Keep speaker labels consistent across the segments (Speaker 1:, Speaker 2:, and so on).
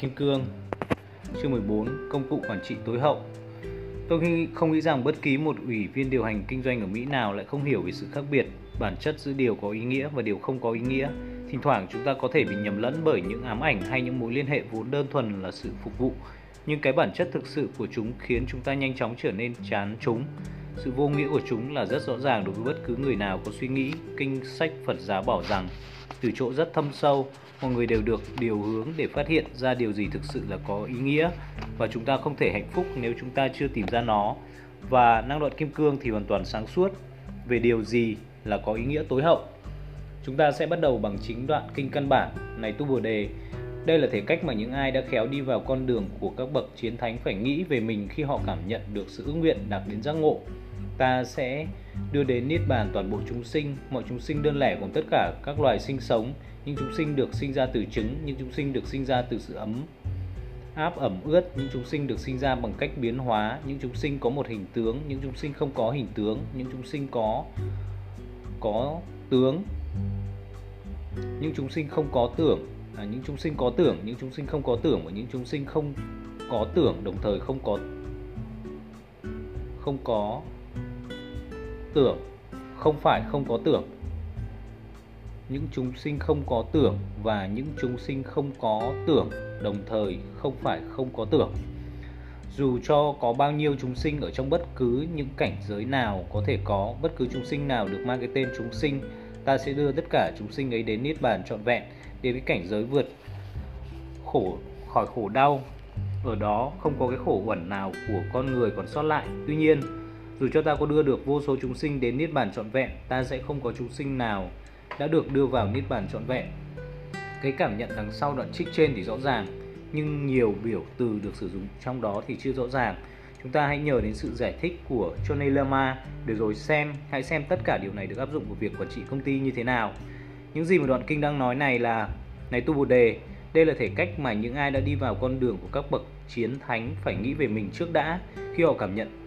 Speaker 1: Kim Cương Chương 14 Công cụ quản trị tối hậu Tôi không nghĩ rằng bất kỳ một ủy viên điều hành kinh doanh ở Mỹ nào lại không hiểu về sự khác biệt, bản chất giữa điều có ý nghĩa và điều không có ý nghĩa. Thỉnh thoảng chúng ta có thể bị nhầm lẫn bởi những ám ảnh hay những mối liên hệ vốn đơn thuần là sự phục vụ, nhưng cái bản chất thực sự của chúng khiến chúng ta nhanh chóng trở nên chán chúng. Sự vô nghĩa của chúng là rất rõ ràng đối với bất cứ người nào có suy nghĩ. Kinh sách Phật giáo bảo rằng từ chỗ rất thâm sâu, mọi người đều được điều hướng để phát hiện ra điều gì thực sự là có ý nghĩa và chúng ta không thể hạnh phúc nếu chúng ta chưa tìm ra nó. Và năng đoạn kim cương thì hoàn toàn sáng suốt về điều gì là có ý nghĩa tối hậu. Chúng ta sẽ bắt đầu bằng chính đoạn kinh căn bản này tu bồ đề. Đây là thể cách mà những ai đã khéo đi vào con đường của các bậc chiến thánh phải nghĩ về mình khi họ cảm nhận được sự ước nguyện đạt đến giác ngộ ta sẽ đưa đến niết bàn toàn bộ chúng sinh mọi chúng sinh đơn lẻ gồm tất cả các loài sinh sống những chúng sinh được sinh ra từ trứng những chúng sinh được sinh ra từ sự ấm áp ẩm ướt những chúng sinh được sinh ra bằng cách biến hóa những chúng sinh có một hình tướng những chúng sinh không có hình tướng những chúng sinh có có tướng những chúng sinh không có tưởng à, những chúng sinh có tưởng những chúng sinh không có tưởng và những chúng sinh không có tưởng đồng thời không có không có tưởng, không phải không có tưởng. Những chúng sinh không có tưởng và những chúng sinh không có tưởng đồng thời không phải không có tưởng. Dù cho có bao nhiêu chúng sinh ở trong bất cứ những cảnh giới nào có thể có, bất cứ chúng sinh nào được mang cái tên chúng sinh, ta sẽ đưa tất cả chúng sinh ấy đến niết bàn trọn vẹn, đến cái cảnh giới vượt khổ, khỏi khổ đau. Ở đó không có cái khổ uẩn nào của con người còn sót lại. Tuy nhiên dù cho ta có đưa được vô số chúng sinh đến niết bàn trọn vẹn, ta sẽ không có chúng sinh nào đã được đưa vào niết bàn trọn vẹn. Cái cảm nhận đằng sau đoạn trích trên thì rõ ràng, nhưng nhiều biểu từ được sử dụng trong đó thì chưa rõ ràng. Chúng ta hãy nhờ đến sự giải thích của Johnny Lama để rồi xem, hãy xem tất cả điều này được áp dụng vào việc quản trị công ty như thế nào. Những gì mà đoạn kinh đang nói này là này tu Bồ đề, đây là thể cách mà những ai đã đi vào con đường của các bậc chiến thánh phải nghĩ về mình trước đã khi họ cảm nhận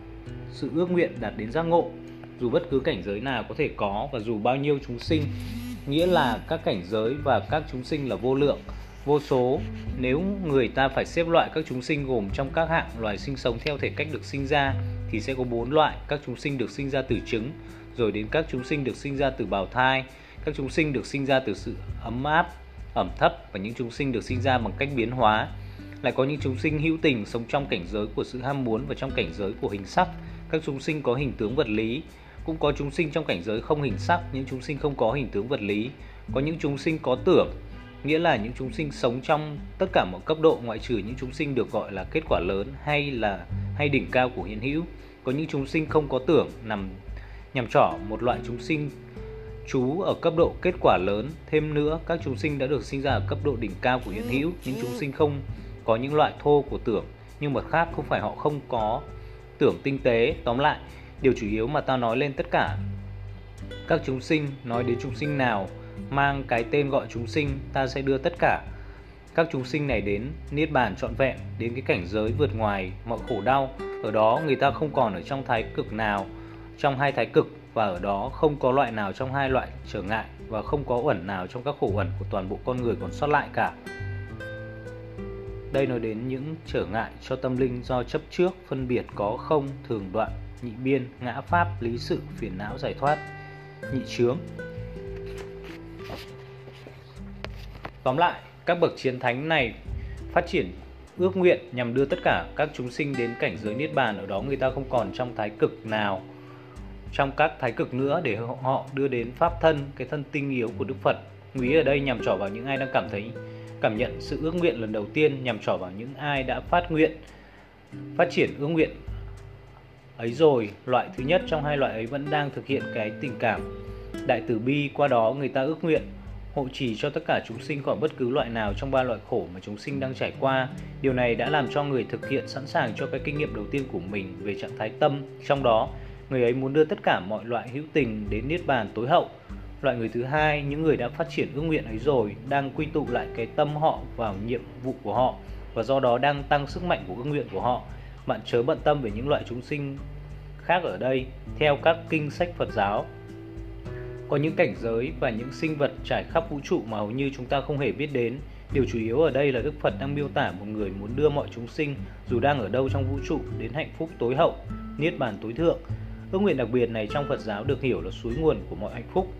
Speaker 1: sự ước nguyện đạt đến giác ngộ. Dù bất cứ cảnh giới nào có thể có và dù bao nhiêu chúng sinh, nghĩa là các cảnh giới và các chúng sinh là vô lượng, vô số. Nếu người ta phải xếp loại các chúng sinh gồm trong các hạng loài sinh sống theo thể cách được sinh ra, thì sẽ có bốn loại các chúng sinh được sinh ra từ trứng, rồi đến các chúng sinh được sinh ra từ bào thai, các chúng sinh được sinh ra từ sự ấm áp, ẩm thấp và những chúng sinh được sinh ra bằng cách biến hóa lại có những chúng sinh hữu tình sống trong cảnh giới của sự ham muốn và trong cảnh giới của hình sắc các chúng sinh có hình tướng vật lý cũng có chúng sinh trong cảnh giới không hình sắc những chúng sinh không có hình tướng vật lý có những chúng sinh có tưởng nghĩa là những chúng sinh sống trong tất cả mọi cấp độ ngoại trừ những chúng sinh được gọi là kết quả lớn hay là hay đỉnh cao của hiện hữu có những chúng sinh không có tưởng nằm nhằm trỏ một loại chúng sinh chú ở cấp độ kết quả lớn thêm nữa các chúng sinh đã được sinh ra ở cấp độ đỉnh cao của hiện hữu những chúng sinh không có những loại thô của tưởng, nhưng mặt khác không phải họ không có tưởng tinh tế. Tóm lại, điều chủ yếu mà ta nói lên tất cả các chúng sinh, nói đến chúng sinh nào, mang cái tên gọi chúng sinh, ta sẽ đưa tất cả các chúng sinh này đến niết bàn trọn vẹn, đến cái cảnh giới vượt ngoài mọi khổ đau. Ở đó, người ta không còn ở trong thái cực nào, trong hai thái cực, và ở đó không có loại nào trong hai loại trở ngại, và không có uẩn nào trong các khổ uẩn của toàn bộ con người còn sót lại cả đây nói đến những trở ngại cho tâm linh do chấp trước, phân biệt có không, thường đoạn, nhị biên, ngã pháp, lý sự, phiền não giải thoát, nhị chướng. Tóm lại, các bậc chiến thánh này phát triển ước nguyện nhằm đưa tất cả các chúng sinh đến cảnh giới niết bàn ở đó người ta không còn trong thái cực nào trong các thái cực nữa để họ đưa đến pháp thân cái thân tinh yếu của Đức Phật. Ngụy ở đây nhằm trỏ vào những ai đang cảm thấy cảm nhận sự ước nguyện lần đầu tiên nhằm trỏ vào những ai đã phát nguyện phát triển ước nguyện ấy rồi loại thứ nhất trong hai loại ấy vẫn đang thực hiện cái tình cảm đại từ bi qua đó người ta ước nguyện hộ trì cho tất cả chúng sinh khỏi bất cứ loại nào trong ba loại khổ mà chúng sinh đang trải qua. Điều này đã làm cho người thực hiện sẵn sàng cho cái kinh nghiệm đầu tiên của mình về trạng thái tâm. Trong đó, người ấy muốn đưa tất cả mọi loại hữu tình đến niết bàn tối hậu, Loại người thứ hai, những người đã phát triển ước nguyện ấy rồi, đang quy tụ lại cái tâm họ vào nhiệm vụ của họ và do đó đang tăng sức mạnh của ước nguyện của họ. Bạn chớ bận tâm về những loại chúng sinh khác ở đây theo các kinh sách Phật giáo. Có những cảnh giới và những sinh vật trải khắp vũ trụ mà hầu như chúng ta không hề biết đến, Điều chủ yếu ở đây là Đức Phật đang miêu tả một người muốn đưa mọi chúng sinh dù đang ở đâu trong vũ trụ đến hạnh phúc tối hậu, niết bàn tối thượng. Ước nguyện đặc biệt này trong Phật giáo được hiểu là suối nguồn của mọi hạnh phúc,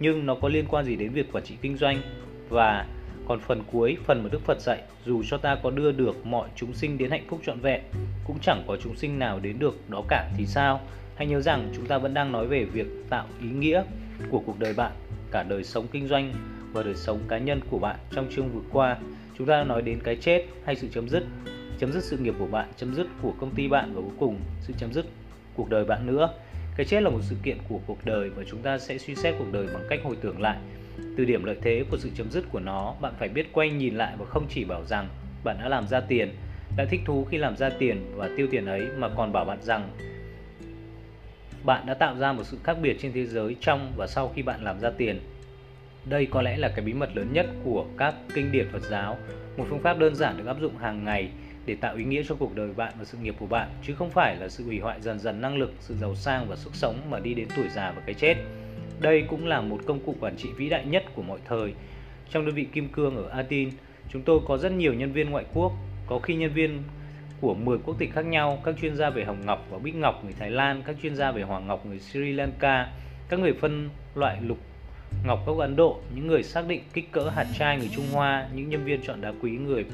Speaker 1: nhưng nó có liên quan gì đến việc quản trị kinh doanh và còn phần cuối, phần mà Đức Phật dạy, dù cho ta có đưa được mọi chúng sinh đến hạnh phúc trọn vẹn, cũng chẳng có chúng sinh nào đến được đó cả thì sao? Hãy nhớ rằng chúng ta vẫn đang nói về việc tạo ý nghĩa của cuộc đời bạn, cả đời sống kinh doanh và đời sống cá nhân của bạn trong chương vừa qua. Chúng ta nói đến cái chết hay sự chấm dứt, chấm dứt sự nghiệp của bạn, chấm dứt của công ty bạn và cuối cùng sự chấm dứt cuộc đời bạn nữa. Cái chết là một sự kiện của cuộc đời và chúng ta sẽ suy xét cuộc đời bằng cách hồi tưởng lại từ điểm lợi thế của sự chấm dứt của nó, bạn phải biết quay nhìn lại và không chỉ bảo rằng bạn đã làm ra tiền, đã thích thú khi làm ra tiền và tiêu tiền ấy mà còn bảo bạn rằng bạn đã tạo ra một sự khác biệt trên thế giới trong và sau khi bạn làm ra tiền. Đây có lẽ là cái bí mật lớn nhất của các kinh điển Phật giáo, một phương pháp đơn giản được áp dụng hàng ngày để tạo ý nghĩa cho cuộc đời bạn và sự nghiệp của bạn, chứ không phải là sự hủy hoại dần dần năng lực, sự giàu sang và sức sống mà đi đến tuổi già và cái chết. Đây cũng là một công cụ quản trị vĩ đại nhất của mọi thời. Trong đơn vị Kim Cương ở Atin, chúng tôi có rất nhiều nhân viên ngoại quốc, có khi nhân viên của 10 quốc tịch khác nhau, các chuyên gia về hồng ngọc và bích ngọc người Thái Lan, các chuyên gia về hoàng ngọc người Sri Lanka, các người phân loại lục ngọc gốc Ấn Độ, những người xác định kích cỡ hạt trai người Trung Hoa, những nhân viên chọn đá quý người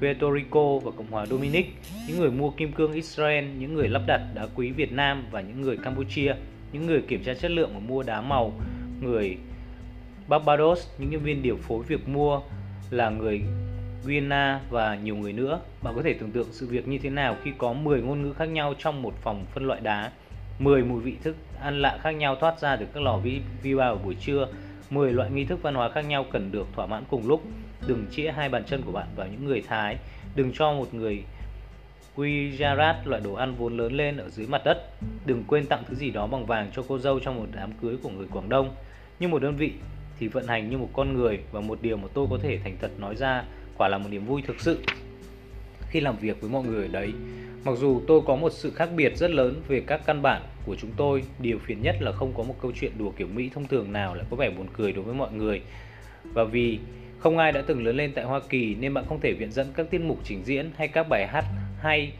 Speaker 1: Puerto Rico và Cộng hòa Dominic, những người mua kim cương Israel, những người lắp đặt đá quý Việt Nam và những người Campuchia những người kiểm tra chất lượng và mua đá màu, người Barbados, những nhân viên điều phối việc mua là người Guyana và nhiều người nữa. Bạn có thể tưởng tượng sự việc như thế nào khi có 10 ngôn ngữ khác nhau trong một phòng phân loại đá, 10 mùi vị thức ăn lạ khác nhau thoát ra từ các lò vi, vi ba vào buổi trưa, 10 loại nghi thức văn hóa khác nhau cần được thỏa mãn cùng lúc. Đừng chĩa hai bàn chân của bạn vào những người Thái, đừng cho một người Gujarat loại đồ ăn vốn lớn lên ở dưới mặt đất. Đừng quên tặng thứ gì đó bằng vàng cho cô dâu trong một đám cưới của người Quảng Đông. Như một đơn vị thì vận hành như một con người và một điều mà tôi có thể thành thật nói ra quả là một niềm vui thực sự khi làm việc với mọi người ở đấy. Mặc dù tôi có một sự khác biệt rất lớn về các căn bản của chúng tôi, điều phiền nhất là không có một câu chuyện đùa kiểu Mỹ thông thường nào lại có vẻ buồn cười đối với mọi người. Và vì không ai đã từng lớn lên tại Hoa Kỳ nên bạn không thể viện dẫn các tiết mục trình diễn hay các bài hát hay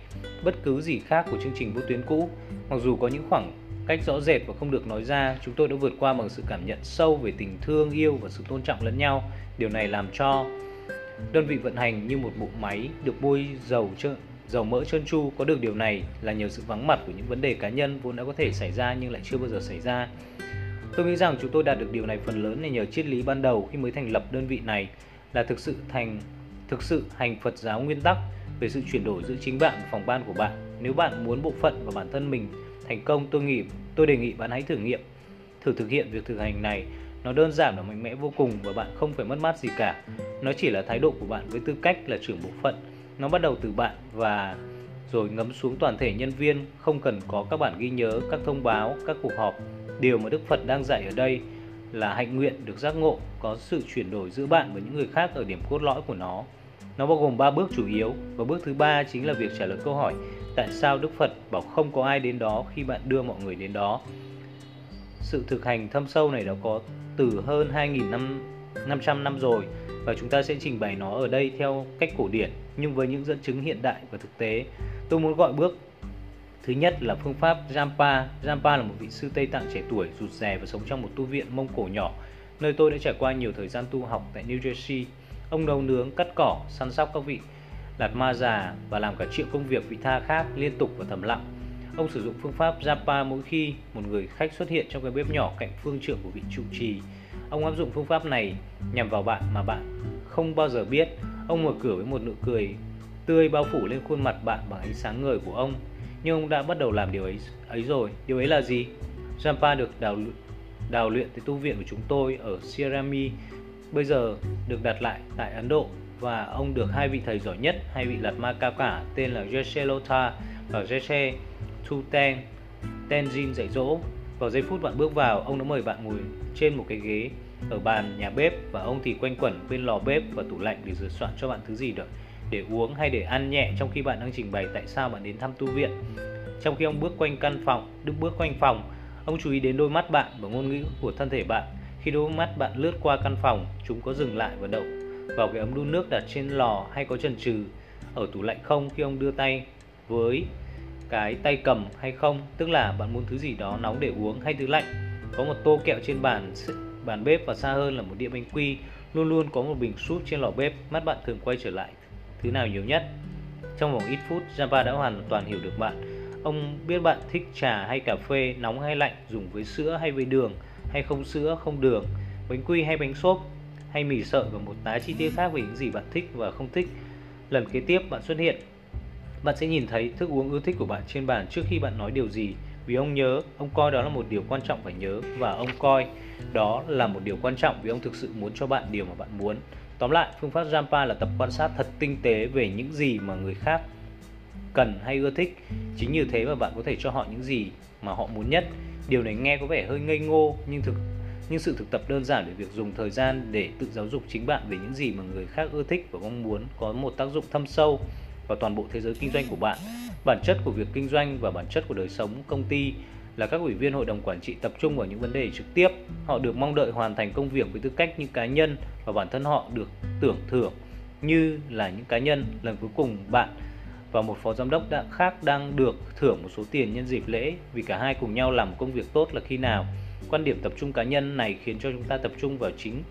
Speaker 1: bất cứ gì khác của chương trình vô tuyến cũ. Mặc dù có những khoảng cách rõ rệt và không được nói ra, chúng tôi đã vượt qua bằng sự cảm nhận sâu về tình thương yêu và sự tôn trọng lẫn nhau. Điều này làm cho đơn vị vận hành như một bộ máy được bôi dầu trơn dầu mỡ trơn tru có được điều này là nhờ sự vắng mặt của những vấn đề cá nhân vốn đã có thể xảy ra nhưng lại chưa bao giờ xảy ra. Tôi nghĩ rằng chúng tôi đạt được điều này phần lớn là nhờ triết lý ban đầu khi mới thành lập đơn vị này là thực sự thành thực sự hành Phật giáo nguyên tắc về sự chuyển đổi giữa chính bạn và phòng ban của bạn. Nếu bạn muốn bộ phận và bản thân mình thành công, tôi nghĩ tôi đề nghị bạn hãy thử nghiệm, thử thực hiện việc thực hành này. Nó đơn giản và mạnh mẽ vô cùng và bạn không phải mất mát gì cả. Nó chỉ là thái độ của bạn với tư cách là trưởng bộ phận. Nó bắt đầu từ bạn và rồi ngấm xuống toàn thể nhân viên, không cần có các bản ghi nhớ, các thông báo, các cuộc họp. Điều mà Đức Phật đang dạy ở đây là hạnh nguyện được giác ngộ, có sự chuyển đổi giữa bạn và những người khác ở điểm cốt lõi của nó. Nó bao gồm 3 bước chủ yếu và bước thứ ba chính là việc trả lời câu hỏi tại sao Đức Phật bảo không có ai đến đó khi bạn đưa mọi người đến đó. Sự thực hành thâm sâu này đã có từ hơn 2.500 năm rồi và chúng ta sẽ trình bày nó ở đây theo cách cổ điển nhưng với những dẫn chứng hiện đại và thực tế. Tôi muốn gọi bước Thứ nhất là phương pháp Jampa. Jampa là một vị sư Tây Tạng trẻ tuổi, rụt rè và sống trong một tu viện Mông Cổ nhỏ, nơi tôi đã trải qua nhiều thời gian tu học tại New Jersey. Ông nấu nướng, cắt cỏ, săn sóc các vị lạt ma già và làm cả triệu công việc vị tha khác liên tục và thầm lặng. Ông sử dụng phương pháp Japa mỗi khi một người khách xuất hiện trong cái bếp nhỏ cạnh phương trưởng của vị trụ trì. Ông áp dụng phương pháp này nhằm vào bạn mà bạn không bao giờ biết. Ông mở cửa với một nụ cười tươi bao phủ lên khuôn mặt bạn bằng ánh sáng ngời của ông. Nhưng ông đã bắt đầu làm điều ấy ấy rồi. Điều ấy là gì? Jampa được đào đào luyện tại tu viện của chúng tôi ở Sierrami bây giờ được đặt lại tại Ấn Độ và ông được hai vị thầy giỏi nhất, hai vị lạt ma cao cả tên là Jeshe Lotha và Jeshe Tuten Tenzin dạy dỗ. Vào giây phút bạn bước vào, ông đã mời bạn ngồi trên một cái ghế ở bàn nhà bếp và ông thì quanh quẩn bên lò bếp và tủ lạnh để sửa soạn cho bạn thứ gì được để uống hay để ăn nhẹ trong khi bạn đang trình bày tại sao bạn đến thăm tu viện. Trong khi ông bước quanh căn phòng, đức bước quanh phòng, ông chú ý đến đôi mắt bạn và ngôn ngữ của thân thể bạn. Khi đôi mắt bạn lướt qua căn phòng, chúng có dừng lại và đậu vào cái ấm đun nước đặt trên lò hay có chần chừ ở tủ lạnh không khi ông đưa tay với cái tay cầm hay không? Tức là bạn muốn thứ gì đó nóng để uống hay thứ lạnh? Có một tô kẹo trên bàn bàn bếp và xa hơn là một đĩa bánh quy. Luôn luôn có một bình súp trên lò bếp. Mắt bạn thường quay trở lại thứ nào nhiều nhất. Trong vòng ít phút, Java đã hoàn toàn hiểu được bạn. Ông biết bạn thích trà hay cà phê, nóng hay lạnh, dùng với sữa hay với đường, hay không sữa, không đường, bánh quy hay bánh xốp, hay mì sợi và một tá chi tiết khác về những gì bạn thích và không thích. Lần kế tiếp, bạn xuất hiện. Bạn sẽ nhìn thấy thức uống ưa thích của bạn trên bàn trước khi bạn nói điều gì. Vì ông nhớ, ông coi đó là một điều quan trọng phải nhớ và ông coi đó là một điều quan trọng vì ông thực sự muốn cho bạn điều mà bạn muốn tóm lại, phương pháp Jampa là tập quan sát thật tinh tế về những gì mà người khác cần hay ưa thích chính như thế mà bạn có thể cho họ những gì mà họ muốn nhất điều này nghe có vẻ hơi ngây ngô, nhưng thực, nhưng sự thực tập đơn giản về việc dùng thời gian để tự giáo dục chính bạn về những gì mà người khác ưa thích và mong muốn có một tác dụng thâm sâu vào toàn bộ thế giới kinh doanh của bạn. Bản chất của việc kinh doanh và bản chất của đời sống công ty là các ủy viên hội đồng quản trị tập trung vào những vấn đề trực tiếp. Họ được mong đợi hoàn thành công việc với tư cách như cá nhân và bản thân họ được tưởng thưởng như là những cá nhân. Lần cuối cùng bạn và một phó giám đốc đã khác đang được thưởng một số tiền nhân dịp lễ vì cả hai cùng nhau làm một công việc tốt là khi nào. Quan điểm tập trung cá nhân này khiến cho chúng ta tập trung vào chính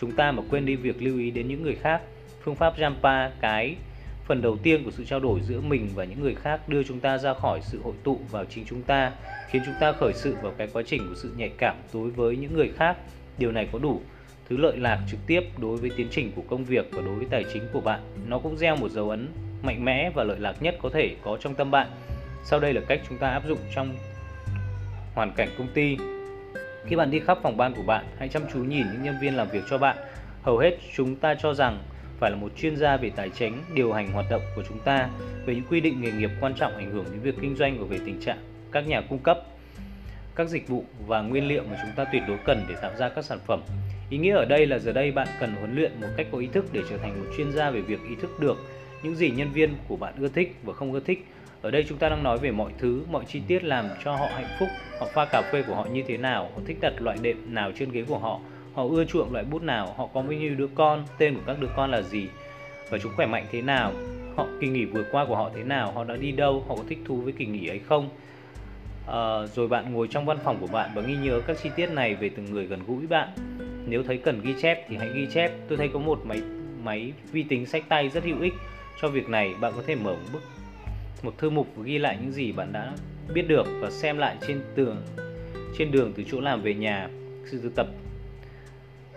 Speaker 1: chúng ta mà quên đi việc lưu ý đến những người khác. Phương pháp Jampa, cái phần đầu tiên của sự trao đổi giữa mình và những người khác đưa chúng ta ra khỏi sự hội tụ vào chính chúng ta, khiến chúng ta khởi sự vào cái quá trình của sự nhạy cảm đối với những người khác. Điều này có đủ thứ lợi lạc trực tiếp đối với tiến trình của công việc và đối với tài chính của bạn. Nó cũng gieo một dấu ấn mạnh mẽ và lợi lạc nhất có thể có trong tâm bạn. Sau đây là cách chúng ta áp dụng trong hoàn cảnh công ty. Khi bạn đi khắp phòng ban của bạn, hãy chăm chú nhìn những nhân viên làm việc cho bạn. Hầu hết chúng ta cho rằng phải là một chuyên gia về tài chính, điều hành hoạt động của chúng ta, về những quy định nghề nghiệp quan trọng ảnh hưởng đến việc kinh doanh và về tình trạng các nhà cung cấp, các dịch vụ và nguyên liệu mà chúng ta tuyệt đối cần để tạo ra các sản phẩm. Ý nghĩa ở đây là giờ đây bạn cần huấn luyện một cách có ý thức để trở thành một chuyên gia về việc ý thức được những gì nhân viên của bạn ưa thích và không ưa thích. Ở đây chúng ta đang nói về mọi thứ, mọi chi tiết làm cho họ hạnh phúc, họ pha cà phê của họ như thế nào, họ thích đặt loại đệm nào trên ghế của họ, họ ưa chuộng loại bút nào họ có bao nhiêu đứa con tên của các đứa con là gì và chúng khỏe mạnh thế nào họ kỳ nghỉ vừa qua của họ thế nào họ đã đi đâu họ có thích thú với kỳ nghỉ ấy không? À, rồi bạn ngồi trong văn phòng của bạn và ghi nhớ các chi tiết này về từng người gần gũi bạn. Nếu thấy cần ghi chép thì hãy ghi chép. Tôi thấy có một máy máy vi tính sách tay rất hữu ích cho việc này. Bạn có thể mở một bức một thư mục ghi lại những gì bạn đã biết được và xem lại trên tường trên đường từ chỗ làm về nhà sự thực tập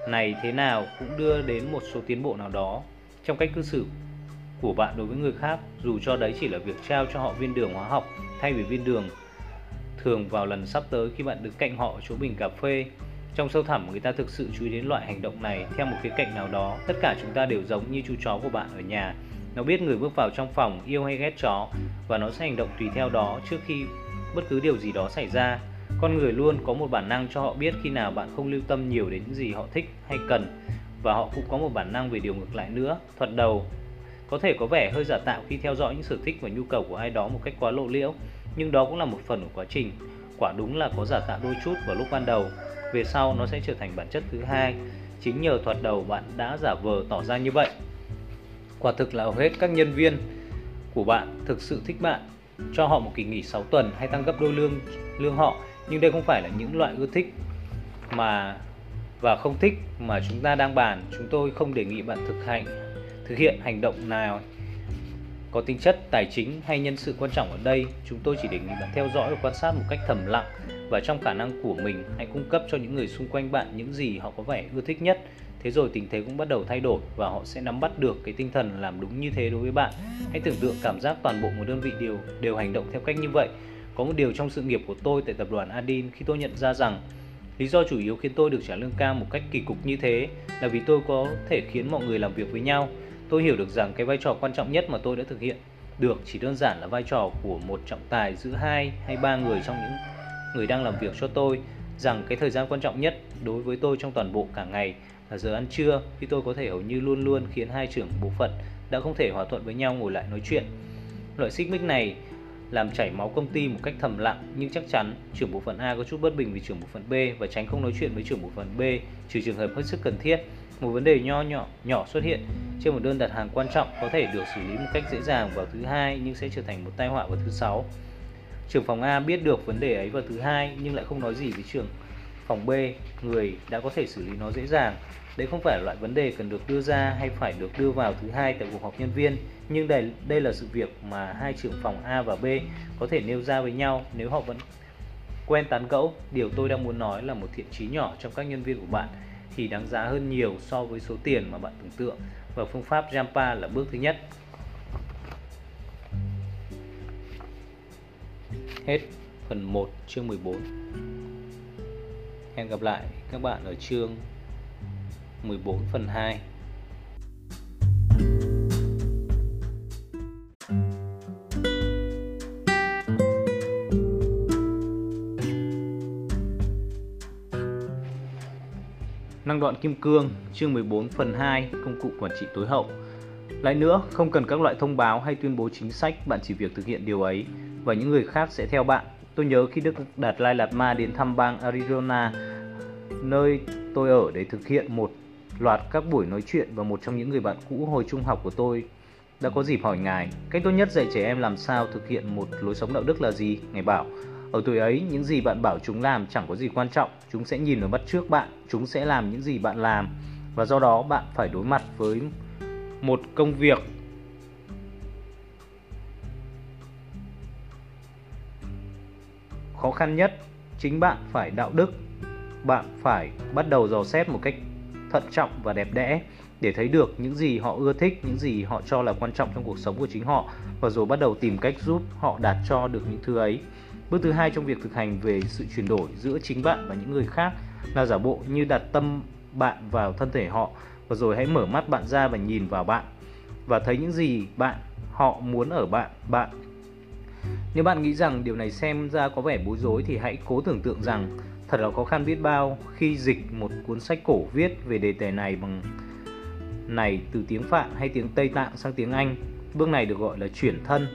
Speaker 1: này thế nào cũng đưa đến một số tiến bộ nào đó trong cách cư xử của bạn đối với người khác, dù cho đấy chỉ là việc trao cho họ viên đường hóa học thay vì viên đường thường vào lần sắp tới khi bạn đứng cạnh họ ở chỗ bình cà phê. Trong sâu thẳm, người ta thực sự chú ý đến loại hành động này theo một khía cạnh nào đó. Tất cả chúng ta đều giống như chú chó của bạn ở nhà. Nó biết người bước vào trong phòng yêu hay ghét chó và nó sẽ hành động tùy theo đó trước khi bất cứ điều gì đó xảy ra con người luôn có một bản năng cho họ biết khi nào bạn không lưu tâm nhiều đến những gì họ thích hay cần, và họ cũng có một bản năng về điều ngược lại nữa thoạt đầu. Có thể có vẻ hơi giả tạo khi theo dõi những sở thích và nhu cầu của ai đó một cách quá lộ liễu, nhưng đó cũng là một phần của quá trình. Quả đúng là có giả tạo đôi chút vào lúc ban đầu. Về sau, nó sẽ trở thành bản chất thứ hai. Chính nhờ thoạt đầu bạn đã giả vờ tỏ ra như vậy. Quả thực là hầu hết các nhân viên của bạn thực sự thích bạn. Cho họ một kỳ nghỉ 6 tuần hay tăng gấp đôi lương lương họ nhưng đây không phải là những loại ưa thích mà, và không thích mà chúng ta đang bàn. Chúng tôi không đề nghị bạn thực hành, thực hiện hành động nào có tính chất tài chính hay nhân sự quan trọng ở đây. Chúng tôi chỉ đề nghị bạn theo dõi và quan sát một cách thầm lặng và trong khả năng của mình. Hãy cung cấp cho những người xung quanh bạn những gì họ có vẻ ưa thích nhất. Thế rồi tình thế cũng bắt đầu thay đổi và họ sẽ nắm bắt được cái tinh thần làm đúng như thế đối với bạn. Hãy tưởng tượng cảm giác toàn bộ một đơn vị đều đều hành động theo cách như vậy có một điều trong sự nghiệp của tôi tại tập đoàn Adin khi tôi nhận ra rằng lý do chủ yếu khiến tôi được trả lương cao một cách kỳ cục như thế là vì tôi có thể khiến mọi người làm việc với nhau. Tôi hiểu được rằng cái vai trò quan trọng nhất mà tôi đã thực hiện được chỉ đơn giản là vai trò của một trọng tài giữa hai hay ba người trong những người đang làm việc cho tôi, rằng cái thời gian quan trọng nhất đối với tôi trong toàn bộ cả ngày là giờ ăn trưa khi tôi có thể hầu như luôn luôn khiến hai trưởng bộ phận đã không thể hòa thuận với nhau ngồi lại nói chuyện. Loại xích mích này làm chảy máu công ty một cách thầm lặng nhưng chắc chắn trưởng bộ phận A có chút bất bình vì trưởng bộ phận B và tránh không nói chuyện với trưởng bộ phận B trừ trường hợp hết sức cần thiết. một vấn đề nho nhỏ nhỏ xuất hiện trên một đơn đặt hàng quan trọng có thể được xử lý một cách dễ dàng vào thứ hai nhưng sẽ trở thành một tai họa vào thứ sáu. Trưởng phòng A biết được vấn đề ấy vào thứ hai nhưng lại không nói gì với trưởng phòng B, người đã có thể xử lý nó dễ dàng. Đây không phải là loại vấn đề cần được đưa ra hay phải được đưa vào thứ hai tại cuộc họp nhân viên, nhưng đây đây là sự việc mà hai trưởng phòng A và B có thể nêu ra với nhau nếu họ vẫn quen tán gẫu. Điều tôi đang muốn nói là một thiện chí nhỏ trong các nhân viên của bạn thì đáng giá hơn nhiều so với số tiền mà bạn tưởng tượng và phương pháp Jampa là bước thứ nhất. Hết phần 1 chương 14. Hẹn gặp lại các bạn ở chương 14 phần 2. Năng đoạn kim cương, chương 14 phần 2, công cụ quản trị tối hậu. Lại nữa, không cần các loại thông báo hay tuyên bố chính sách, bạn chỉ việc thực hiện điều ấy và những người khác sẽ theo bạn. Tôi nhớ khi Đức Đạt Lai Lạt Ma đến thăm bang Arizona, nơi tôi ở để thực hiện một loạt các buổi nói chuyện và một trong những người bạn cũ hồi trung học của tôi đã có dịp hỏi ngài, cách tốt nhất dạy trẻ em làm sao thực hiện một lối sống đạo đức là gì? Ngài bảo, ở tuổi ấy, những gì bạn bảo chúng làm chẳng có gì quan trọng, chúng sẽ nhìn ở bắt trước bạn, chúng sẽ làm những gì bạn làm và do đó bạn phải đối mặt với một công việc. Khó khăn nhất chính bạn phải đạo đức, bạn phải bắt đầu dò xét một cách thận trọng và đẹp đẽ để thấy được những gì họ ưa thích, những gì họ cho là quan trọng trong cuộc sống của chính họ và rồi bắt đầu tìm cách giúp họ đạt cho được những thứ ấy. Bước thứ hai trong việc thực hành về sự chuyển đổi giữa chính bạn và những người khác là giả bộ như đặt tâm bạn vào thân thể họ và rồi hãy mở mắt bạn ra và nhìn vào bạn và thấy những gì bạn họ muốn ở bạn bạn nếu bạn nghĩ rằng điều này xem ra có vẻ bối rối thì hãy cố tưởng tượng rằng thật là khó khăn biết bao khi dịch một cuốn sách cổ viết về đề tài này bằng này từ tiếng Phạn hay tiếng Tây Tạng sang tiếng Anh. Bước này được gọi là chuyển thân.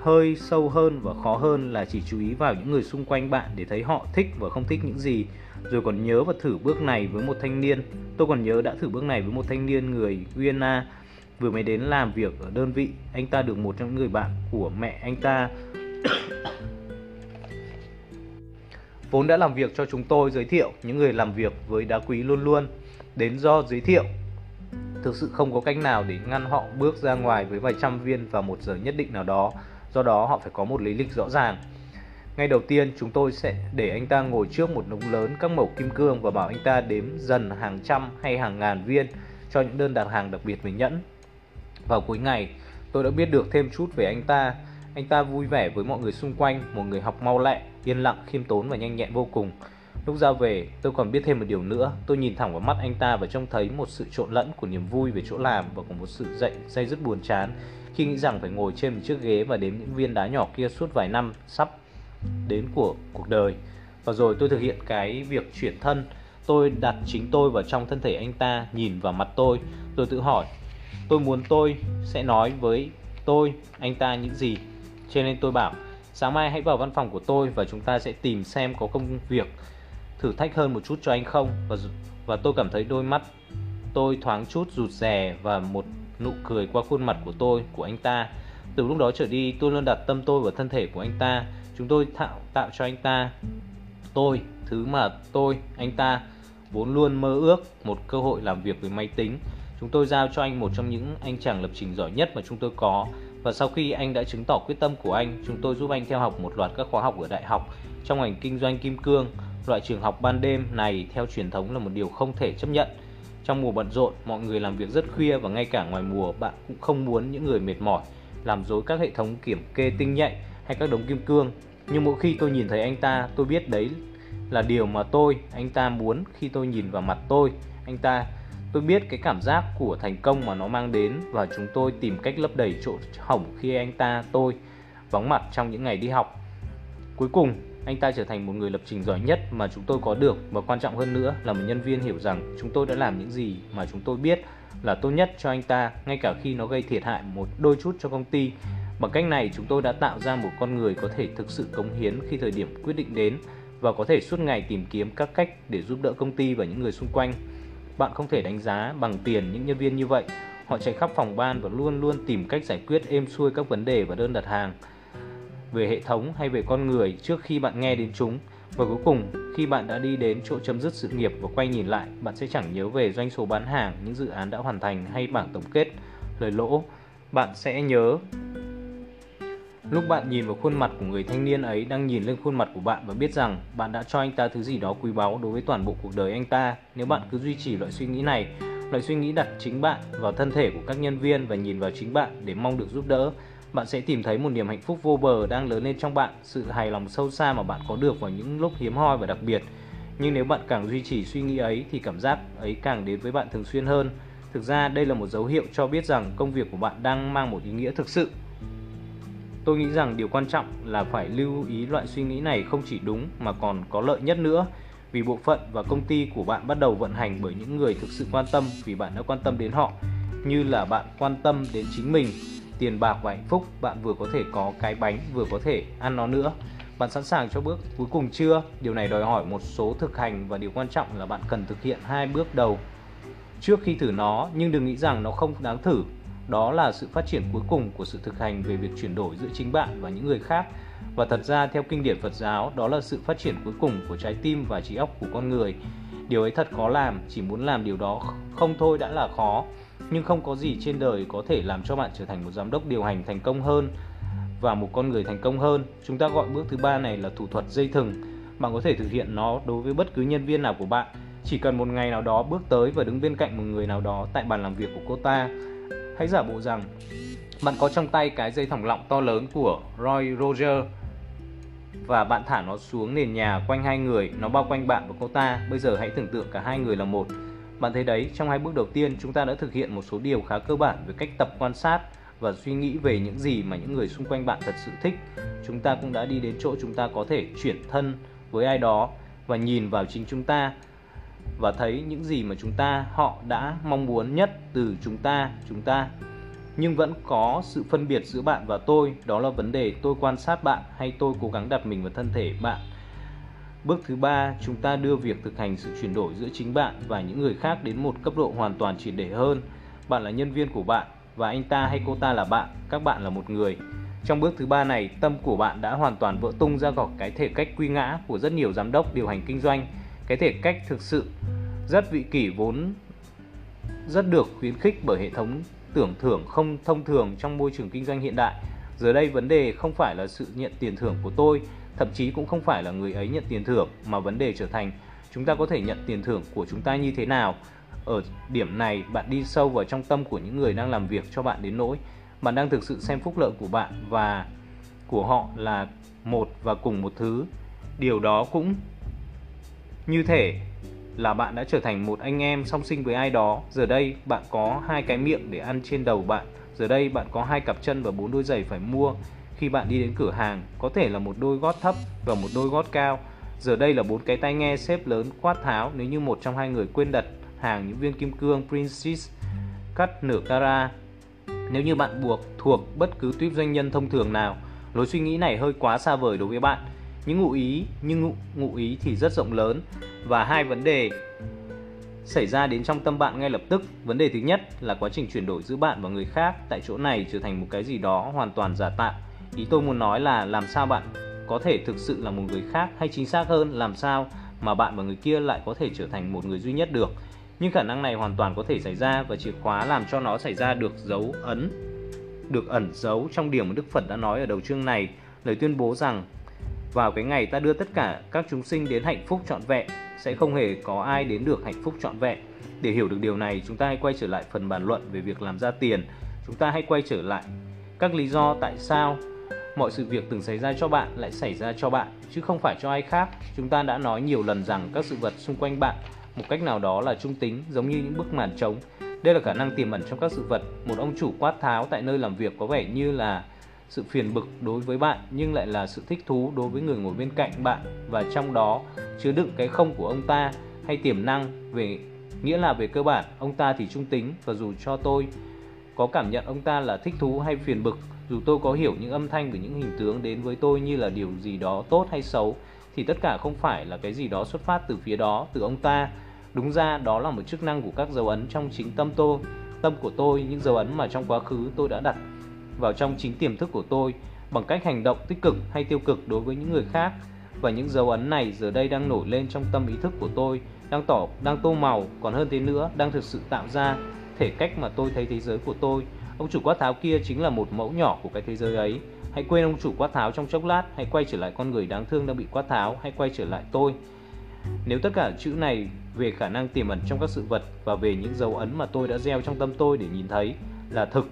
Speaker 1: Hơi sâu hơn và khó hơn là chỉ chú ý vào những người xung quanh bạn để thấy họ thích và không thích những gì. Rồi còn nhớ và thử bước này với một thanh niên. Tôi còn nhớ đã thử bước này với một thanh niên người Guyana vừa mới đến làm việc ở đơn vị. Anh ta được một trong những người bạn của mẹ anh ta vốn đã làm việc cho chúng tôi giới thiệu những người làm việc với đá quý luôn luôn. Đến do giới thiệu, thực sự không có cách nào để ngăn họ bước ra ngoài với vài trăm viên vào một giờ nhất định nào đó. Do đó, họ phải có một lý lịch rõ ràng. Ngay đầu tiên, chúng tôi sẽ để anh ta ngồi trước một đống lớn các mẩu kim cương và bảo anh ta đếm dần hàng trăm hay hàng ngàn viên cho những đơn đặt hàng đặc biệt về nhẫn. Vào cuối ngày, tôi đã biết được thêm chút về anh ta. Anh ta vui vẻ với mọi người xung quanh, một người học mau lẹ yên lặng khiêm tốn và nhanh nhẹn vô cùng Lúc ra về, tôi còn biết thêm một điều nữa. Tôi nhìn thẳng vào mắt anh ta và trông thấy một sự trộn lẫn của niềm vui về chỗ làm và của một sự dậy dây dứt buồn chán khi nghĩ rằng phải ngồi trên một chiếc ghế và đếm những viên đá nhỏ kia suốt vài năm sắp đến của cuộc đời. Và rồi tôi thực hiện cái việc chuyển thân. Tôi đặt chính tôi vào trong thân thể anh ta, nhìn vào mặt tôi. Tôi tự hỏi, tôi muốn tôi sẽ nói với tôi, anh ta những gì. Cho nên tôi bảo, sáng mai hãy vào văn phòng của tôi và chúng ta sẽ tìm xem có công việc thử thách hơn một chút cho anh không? Và và tôi cảm thấy đôi mắt tôi thoáng chút rụt rè và một nụ cười qua khuôn mặt của tôi, của anh ta. Từ lúc đó trở đi, tôi luôn đặt tâm tôi vào thân thể của anh ta. Chúng tôi tạo tạo cho anh ta tôi, thứ mà tôi, anh ta vốn luôn mơ ước một cơ hội làm việc với máy tính. Chúng tôi giao cho anh một trong những anh chàng lập trình giỏi nhất mà chúng tôi có và sau khi anh đã chứng tỏ quyết tâm của anh chúng tôi giúp anh theo học một loạt các khóa học ở đại học trong ngành kinh doanh kim cương Loại trường học ban đêm này theo truyền thống là một điều không thể chấp nhận. Trong mùa bận rộn, mọi người làm việc rất khuya và ngay cả ngoài mùa bạn cũng không muốn những người mệt mỏi làm dối các hệ thống kiểm kê tinh nhạy hay các đống kim cương. Nhưng mỗi khi tôi nhìn thấy anh ta, tôi biết đấy là điều mà tôi, anh ta muốn khi tôi nhìn vào mặt tôi, anh ta. Tôi biết cái cảm giác của thành công mà nó mang đến và chúng tôi tìm cách lấp đầy chỗ hỏng khi anh ta, tôi vắng mặt trong những ngày đi học. Cuối cùng, anh ta trở thành một người lập trình giỏi nhất mà chúng tôi có được và quan trọng hơn nữa là một nhân viên hiểu rằng chúng tôi đã làm những gì mà chúng tôi biết là tốt nhất cho anh ta ngay cả khi nó gây thiệt hại một đôi chút cho công ty. Bằng cách này chúng tôi đã tạo ra một con người có thể thực sự cống hiến khi thời điểm quyết định đến và có thể suốt ngày tìm kiếm các cách để giúp đỡ công ty và những người xung quanh. Bạn không thể đánh giá bằng tiền những nhân viên như vậy. Họ chạy khắp phòng ban và luôn luôn tìm cách giải quyết êm xuôi các vấn đề và đơn đặt hàng về hệ thống hay về con người trước khi bạn nghe đến chúng. Và cuối cùng, khi bạn đã đi đến chỗ chấm dứt sự nghiệp và quay nhìn lại, bạn sẽ chẳng nhớ về doanh số bán hàng, những dự án đã hoàn thành hay bảng tổng kết, lời lỗ. Bạn sẽ nhớ Lúc bạn nhìn vào khuôn mặt của người thanh niên ấy đang nhìn lên khuôn mặt của bạn và biết rằng bạn đã cho anh ta thứ gì đó quý báu đối với toàn bộ cuộc đời anh ta. Nếu bạn cứ duy trì loại suy nghĩ này, loại suy nghĩ đặt chính bạn vào thân thể của các nhân viên và nhìn vào chính bạn để mong được giúp đỡ, bạn sẽ tìm thấy một niềm hạnh phúc vô bờ đang lớn lên trong bạn, sự hài lòng sâu xa mà bạn có được vào những lúc hiếm hoi và đặc biệt. Nhưng nếu bạn càng duy trì suy nghĩ ấy thì cảm giác ấy càng đến với bạn thường xuyên hơn. Thực ra đây là một dấu hiệu cho biết rằng công việc của bạn đang mang một ý nghĩa thực sự Tôi nghĩ rằng điều quan trọng là phải lưu ý loại suy nghĩ này không chỉ đúng mà còn có lợi nhất nữa. Vì bộ phận và công ty của bạn bắt đầu vận hành bởi những người thực sự quan tâm vì bạn đã quan tâm đến họ, như là bạn quan tâm đến chính mình, tiền bạc và hạnh phúc, bạn vừa có thể có cái bánh, vừa có thể ăn nó nữa. Bạn sẵn sàng cho bước cuối cùng chưa? Điều này đòi hỏi một số thực hành và điều quan trọng là bạn cần thực hiện hai bước đầu trước khi thử nó, nhưng đừng nghĩ rằng nó không đáng thử đó là sự phát triển cuối cùng của sự thực hành về việc chuyển đổi giữa chính bạn và những người khác. Và thật ra, theo kinh điển Phật giáo, đó là sự phát triển cuối cùng của trái tim và trí óc của con người. Điều ấy thật khó làm, chỉ muốn làm điều đó không thôi đã là khó. Nhưng không có gì trên đời có thể làm cho bạn trở thành một giám đốc điều hành thành công hơn và một con người thành công hơn. Chúng ta gọi bước thứ ba này là thủ thuật dây thừng. Bạn có thể thực hiện nó đối với bất cứ nhân viên nào của bạn. Chỉ cần một ngày nào đó bước tới và đứng bên cạnh một người nào đó tại bàn làm việc của cô ta Hãy giả bộ rằng bạn có trong tay cái dây thòng lọng to lớn của Roy Roger và bạn thả nó xuống nền nhà quanh hai người, nó bao quanh bạn và cô ta. Bây giờ hãy tưởng tượng cả hai người là một. Bạn thấy đấy, trong hai bước đầu tiên chúng ta đã thực hiện một số điều khá cơ bản về cách tập quan sát và suy nghĩ về những gì mà những người xung quanh bạn thật sự thích. Chúng ta cũng đã đi đến chỗ chúng ta có thể chuyển thân với ai đó và nhìn vào chính chúng ta và thấy những gì mà chúng ta, họ đã mong muốn nhất từ chúng ta chúng ta. Nhưng vẫn có sự phân biệt giữa bạn và tôi, đó là vấn đề tôi quan sát bạn hay tôi cố gắng đặt mình vào thân thể bạn. Bước thứ ba, chúng ta đưa việc thực hành sự chuyển đổi giữa chính bạn và những người khác đến một cấp độ hoàn toàn triệt để hơn. Bạn là nhân viên của bạn và anh ta hay cô ta là bạn, các bạn là một người. Trong bước thứ ba này, tâm của bạn đã hoàn toàn vỡ tung ra khỏi cái thể cách quy ngã của rất nhiều giám đốc điều hành kinh doanh cái thể cách thực sự rất vị kỷ vốn rất được khuyến khích bởi hệ thống tưởng thưởng không thông thường trong môi trường kinh doanh hiện đại. Giờ đây vấn đề không phải là sự nhận tiền thưởng của tôi, thậm chí cũng không phải là người ấy nhận tiền thưởng mà vấn đề trở thành chúng ta có thể nhận tiền thưởng của chúng ta như thế nào. Ở điểm này bạn đi sâu vào trong tâm của những người đang làm việc cho bạn đến nỗi bạn đang thực sự xem phúc lợi của bạn và của họ là một và cùng một thứ. Điều đó cũng như thể là bạn đã trở thành một anh em song sinh với ai đó. Giờ đây bạn có hai cái miệng để ăn trên đầu bạn. Giờ đây bạn có hai cặp chân và bốn đôi giày phải mua. Khi bạn đi đến cửa hàng, có thể là một đôi gót thấp và một đôi gót cao. Giờ đây là bốn cái tai nghe xếp lớn quát tháo nếu như một trong hai người quên đặt hàng những viên kim cương Princess cắt nửa cara. Nếu như bạn buộc thuộc bất cứ tuyếp doanh nhân thông thường nào, lối suy nghĩ này hơi quá xa vời đối với bạn những ngụ ý nhưng ngụ, ngụ ý thì rất rộng lớn. Và hai vấn đề xảy ra đến trong tâm bạn ngay lập tức. Vấn đề thứ nhất là quá trình chuyển đổi giữa bạn và người khác tại chỗ này trở thành một cái gì đó hoàn toàn giả tạo. Ý tôi muốn nói là làm sao bạn có thể thực sự là một người khác hay chính xác hơn làm sao mà bạn và người kia lại có thể trở thành một người duy nhất được. Nhưng khả năng này hoàn toàn có thể xảy ra và chìa khóa làm cho nó xảy ra được dấu ấn được ẩn giấu trong điểm mà Đức Phật đã nói ở đầu chương này. Lời tuyên bố rằng vào cái ngày ta đưa tất cả các chúng sinh đến hạnh phúc trọn vẹn, sẽ không hề có ai đến được hạnh phúc trọn vẹn. Để hiểu được điều này, chúng ta hãy quay trở lại phần bàn luận về việc làm ra tiền. Chúng ta hãy quay trở lại các lý do tại sao mọi sự việc từng xảy ra cho bạn lại xảy ra cho bạn, chứ không phải cho ai khác. Chúng ta đã nói nhiều lần rằng các sự vật xung quanh bạn một cách nào đó là trung tính, giống như những bức màn trống. Đây là khả năng tiềm ẩn trong các sự vật. Một ông chủ quát tháo tại nơi làm việc có vẻ như là sự phiền bực đối với bạn nhưng lại là sự thích thú đối với người ngồi bên cạnh bạn và trong đó chứa đựng cái không của ông ta hay tiềm năng về nghĩa là về cơ bản ông ta thì trung tính và dù cho tôi có cảm nhận ông ta là thích thú hay phiền bực dù tôi có hiểu những âm thanh và những hình tướng đến với tôi như là điều gì đó tốt hay xấu thì tất cả không phải là cái gì đó xuất phát từ phía đó từ ông ta. Đúng ra đó là một chức năng của các dấu ấn trong chính tâm tôi, tâm của tôi, những dấu ấn mà trong quá khứ tôi đã đặt vào trong chính tiềm thức của tôi bằng cách hành động tích cực hay tiêu cực đối với những người khác và những dấu ấn này giờ đây đang nổi lên trong tâm ý thức của tôi, đang tỏ, đang tô màu, còn hơn thế nữa, đang thực sự tạo ra thể cách mà tôi thấy thế giới của tôi. Ông chủ quát tháo kia chính là một mẫu nhỏ của cái thế giới ấy. Hãy quên ông chủ quát tháo trong chốc lát, hãy quay trở lại con người đáng thương đang bị quát tháo, hãy quay trở lại tôi. Nếu tất cả chữ này về khả năng tiềm ẩn trong các sự vật và về những dấu ấn mà tôi đã gieo trong tâm tôi để nhìn thấy là thực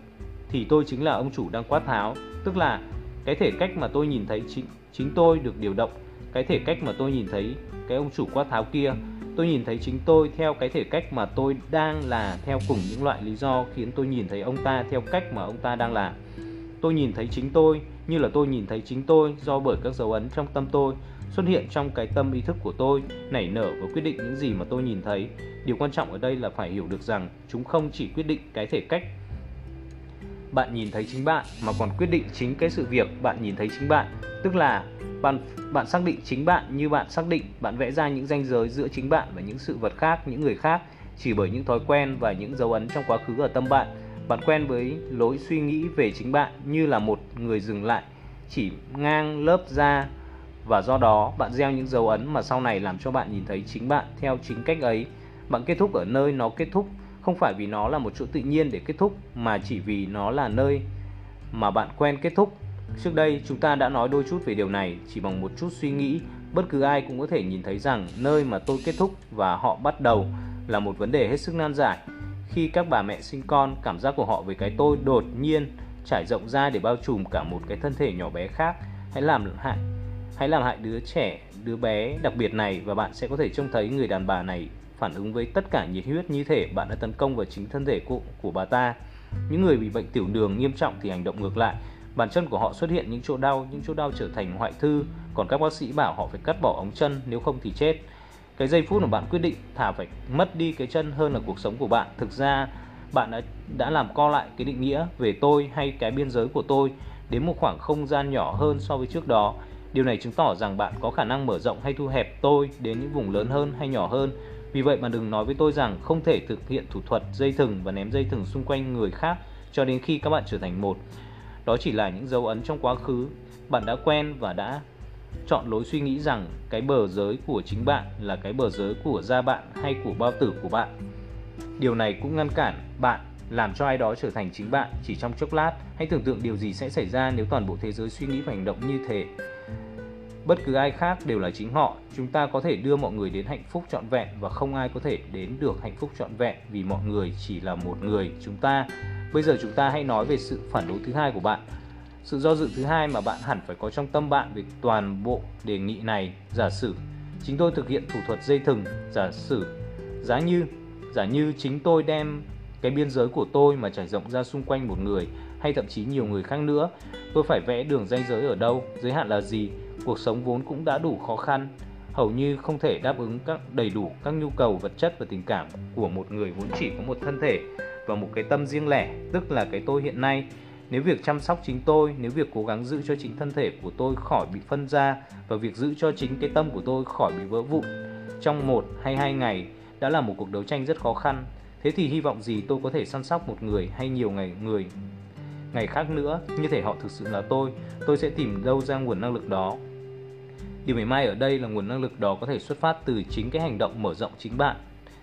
Speaker 1: thì tôi chính là ông chủ đang quát tháo, tức là cái thể cách mà tôi nhìn thấy chính chính tôi được điều động, cái thể cách mà tôi nhìn thấy cái ông chủ quát tháo kia, tôi nhìn thấy chính tôi theo cái thể cách mà tôi đang là theo cùng những loại lý do khiến tôi nhìn thấy ông ta theo cách mà ông ta đang làm. Tôi nhìn thấy chính tôi như là tôi nhìn thấy chính tôi do bởi các dấu ấn trong tâm tôi xuất hiện trong cái tâm ý thức của tôi, nảy nở và quyết định những gì mà tôi nhìn thấy. Điều quan trọng ở đây là phải hiểu được rằng chúng không chỉ quyết định cái thể cách bạn nhìn thấy chính bạn mà còn quyết định chính cái sự việc bạn nhìn thấy chính bạn, tức là bạn bạn xác định chính bạn như bạn xác định bạn vẽ ra những ranh giới giữa chính bạn và những sự vật khác, những người khác chỉ bởi những thói quen và những dấu ấn trong quá khứ ở tâm bạn. Bạn quen với lối suy nghĩ về chính bạn như là một người dừng lại chỉ ngang lớp da và do đó bạn gieo những dấu ấn mà sau này làm cho bạn nhìn thấy chính bạn theo chính cách ấy. Bạn kết thúc ở nơi nó kết thúc không phải vì nó là một chỗ tự nhiên để kết thúc mà chỉ vì nó là nơi mà bạn quen kết thúc. Trước đây chúng ta đã nói đôi chút về điều này, chỉ bằng một chút suy nghĩ, bất cứ ai cũng có thể nhìn thấy rằng nơi mà tôi kết thúc và họ bắt đầu là một vấn đề hết sức nan giải. Khi các bà mẹ sinh con, cảm giác của họ về cái tôi đột nhiên trải rộng ra để bao trùm cả một cái thân thể nhỏ bé khác. Hãy làm hại hãy làm hại đứa trẻ, đứa bé đặc biệt này và bạn sẽ có thể trông thấy người đàn bà này phản ứng với tất cả nhiệt huyết như thể bạn đã tấn công vào chính thân thể của, của bà ta. Những người bị bệnh tiểu đường nghiêm trọng thì hành động ngược lại. Bàn chân của họ xuất hiện những chỗ đau, những chỗ đau trở thành hoại thư, còn các bác sĩ bảo họ phải cắt bỏ ống chân nếu không thì chết. Cái giây phút mà bạn quyết định thả phải mất đi cái chân hơn là cuộc sống của bạn, thực ra bạn đã đã làm co lại cái định nghĩa về tôi hay cái biên giới của tôi đến một khoảng không gian nhỏ hơn so với trước đó. Điều này chứng tỏ rằng bạn có khả năng mở rộng hay thu hẹp tôi đến những vùng lớn hơn hay nhỏ hơn vì vậy mà đừng nói với tôi rằng không thể thực hiện thủ thuật dây thừng và ném dây thừng xung quanh người khác cho đến khi các bạn trở thành một. Đó chỉ là những dấu ấn trong quá khứ. Bạn đã quen và đã chọn lối suy nghĩ rằng cái bờ giới của chính bạn là cái bờ giới của gia bạn hay của bao tử của bạn. Điều này cũng ngăn cản bạn làm cho ai đó trở thành chính bạn chỉ trong chốc lát. Hãy tưởng tượng điều gì sẽ xảy ra nếu toàn bộ thế giới suy nghĩ và hành động như thế bất cứ ai khác đều là chính họ. Chúng ta có thể đưa mọi người đến hạnh phúc trọn vẹn và không ai có thể đến được hạnh phúc trọn vẹn vì mọi người chỉ là một người, chúng ta. Bây giờ chúng ta hãy nói về sự phản đối thứ hai của bạn. Sự do dự thứ hai mà bạn hẳn phải có trong tâm bạn về toàn bộ đề nghị này. Giả sử, chính tôi thực hiện thủ thuật dây thừng. Giả sử, giá như, giả như chính tôi đem cái biên giới của tôi mà trải rộng ra xung quanh một người, hay thậm chí nhiều người khác nữa, tôi phải vẽ đường ranh giới ở đâu, giới hạn là gì? Cuộc sống vốn cũng đã đủ khó khăn, hầu như không thể đáp ứng các đầy đủ các nhu cầu vật chất và tình cảm của một người vốn chỉ có một thân thể và một cái tâm riêng lẻ, tức là cái tôi hiện nay. Nếu việc chăm sóc chính tôi, nếu việc cố gắng giữ cho chính thân thể của tôi khỏi bị phân ra và việc giữ cho chính cái tâm của tôi khỏi bị vỡ vụn trong một hay hai ngày đã là một cuộc đấu tranh rất khó khăn. Thế thì hy vọng gì tôi có thể săn sóc một người hay nhiều ngày người ngày khác nữa, như thể họ thực sự là tôi tôi sẽ tìm đâu ra nguồn năng lực đó. Điều mỉa mai ở đây là nguồn năng lực đó có thể xuất phát từ chính cái hành động mở rộng chính bạn,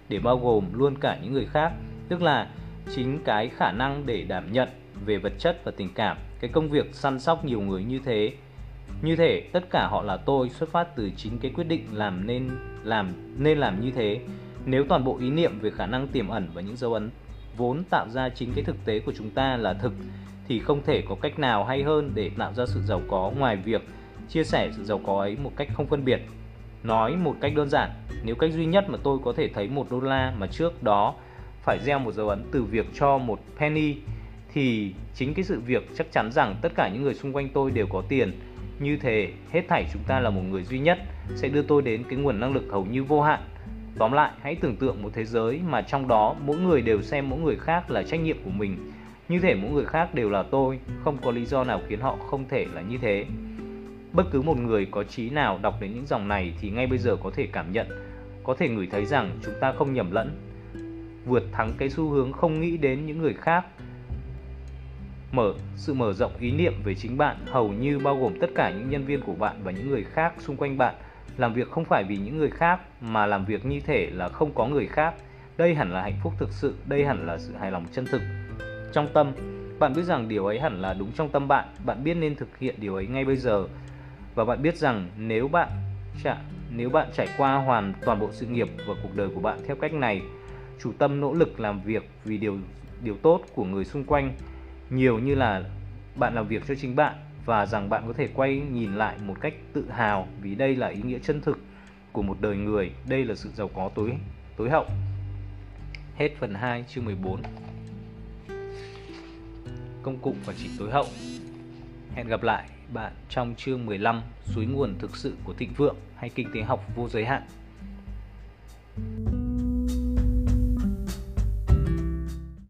Speaker 1: để bao gồm luôn cả những người khác, tức là chính cái khả năng để đảm nhận về vật chất và tình cảm, cái công việc săn sóc nhiều người như thế. Như thể tất cả họ là tôi xuất phát từ chính cái quyết định làm nên làm nên làm như thế. Nếu toàn bộ ý niệm về khả năng tiềm ẩn và những dấu ấn vốn tạo ra chính cái thực tế của chúng ta là thực thì không thể có cách nào hay hơn để tạo ra sự giàu có ngoài việc chia sẻ sự giàu có ấy một cách không phân biệt. Nói một cách đơn giản, nếu cách duy nhất mà tôi có thể thấy một đô la mà trước đó phải gieo một dấu ấn từ việc cho một penny thì chính cái sự việc chắc chắn rằng tất cả những người xung quanh tôi đều có tiền. Như thế hết thảy chúng ta là một người duy nhất sẽ đưa tôi đến cái nguồn năng lực hầu như vô hạn. Tóm lại hãy tưởng tượng một thế giới mà trong đó mỗi người đều xem mỗi người khác là trách nhiệm của mình như thể mỗi người khác đều là tôi, không có lý do nào khiến họ không thể là như thế. Bất cứ một người có trí nào đọc đến những dòng này thì ngay bây giờ có thể cảm nhận có thể ngửi thấy rằng chúng ta không nhầm lẫn vượt thắng cái xu hướng không nghĩ đến những người khác. Mở sự mở rộng ý niệm về chính bạn hầu như bao gồm tất cả những nhân viên của bạn và những người khác xung quanh bạn. Làm việc không phải vì những người khác mà làm việc như thể là không có người khác. Đây hẳn là hạnh phúc thực sự đây hẳn là sự hài lòng chân thực trong tâm bạn biết rằng điều ấy hẳn là đúng trong tâm bạn bạn biết nên thực hiện điều ấy ngay bây giờ và bạn biết rằng nếu bạn chả nếu bạn trải qua hoàn toàn bộ sự nghiệp và cuộc đời của bạn theo cách này chủ tâm nỗ lực làm việc vì điều điều tốt của người xung quanh nhiều như là bạn làm việc cho chính bạn và rằng bạn có thể quay nhìn lại một cách tự hào vì đây là ý nghĩa chân thực của một đời người, đây là sự giàu có tối tối hậu. Hết phần 2 chương 14. Công cụ và chỉ tối hậu. Hẹn gặp lại bạn trong chương 15 suối nguồn thực sự của thịnh vượng hay kinh tế học vô giới hạn.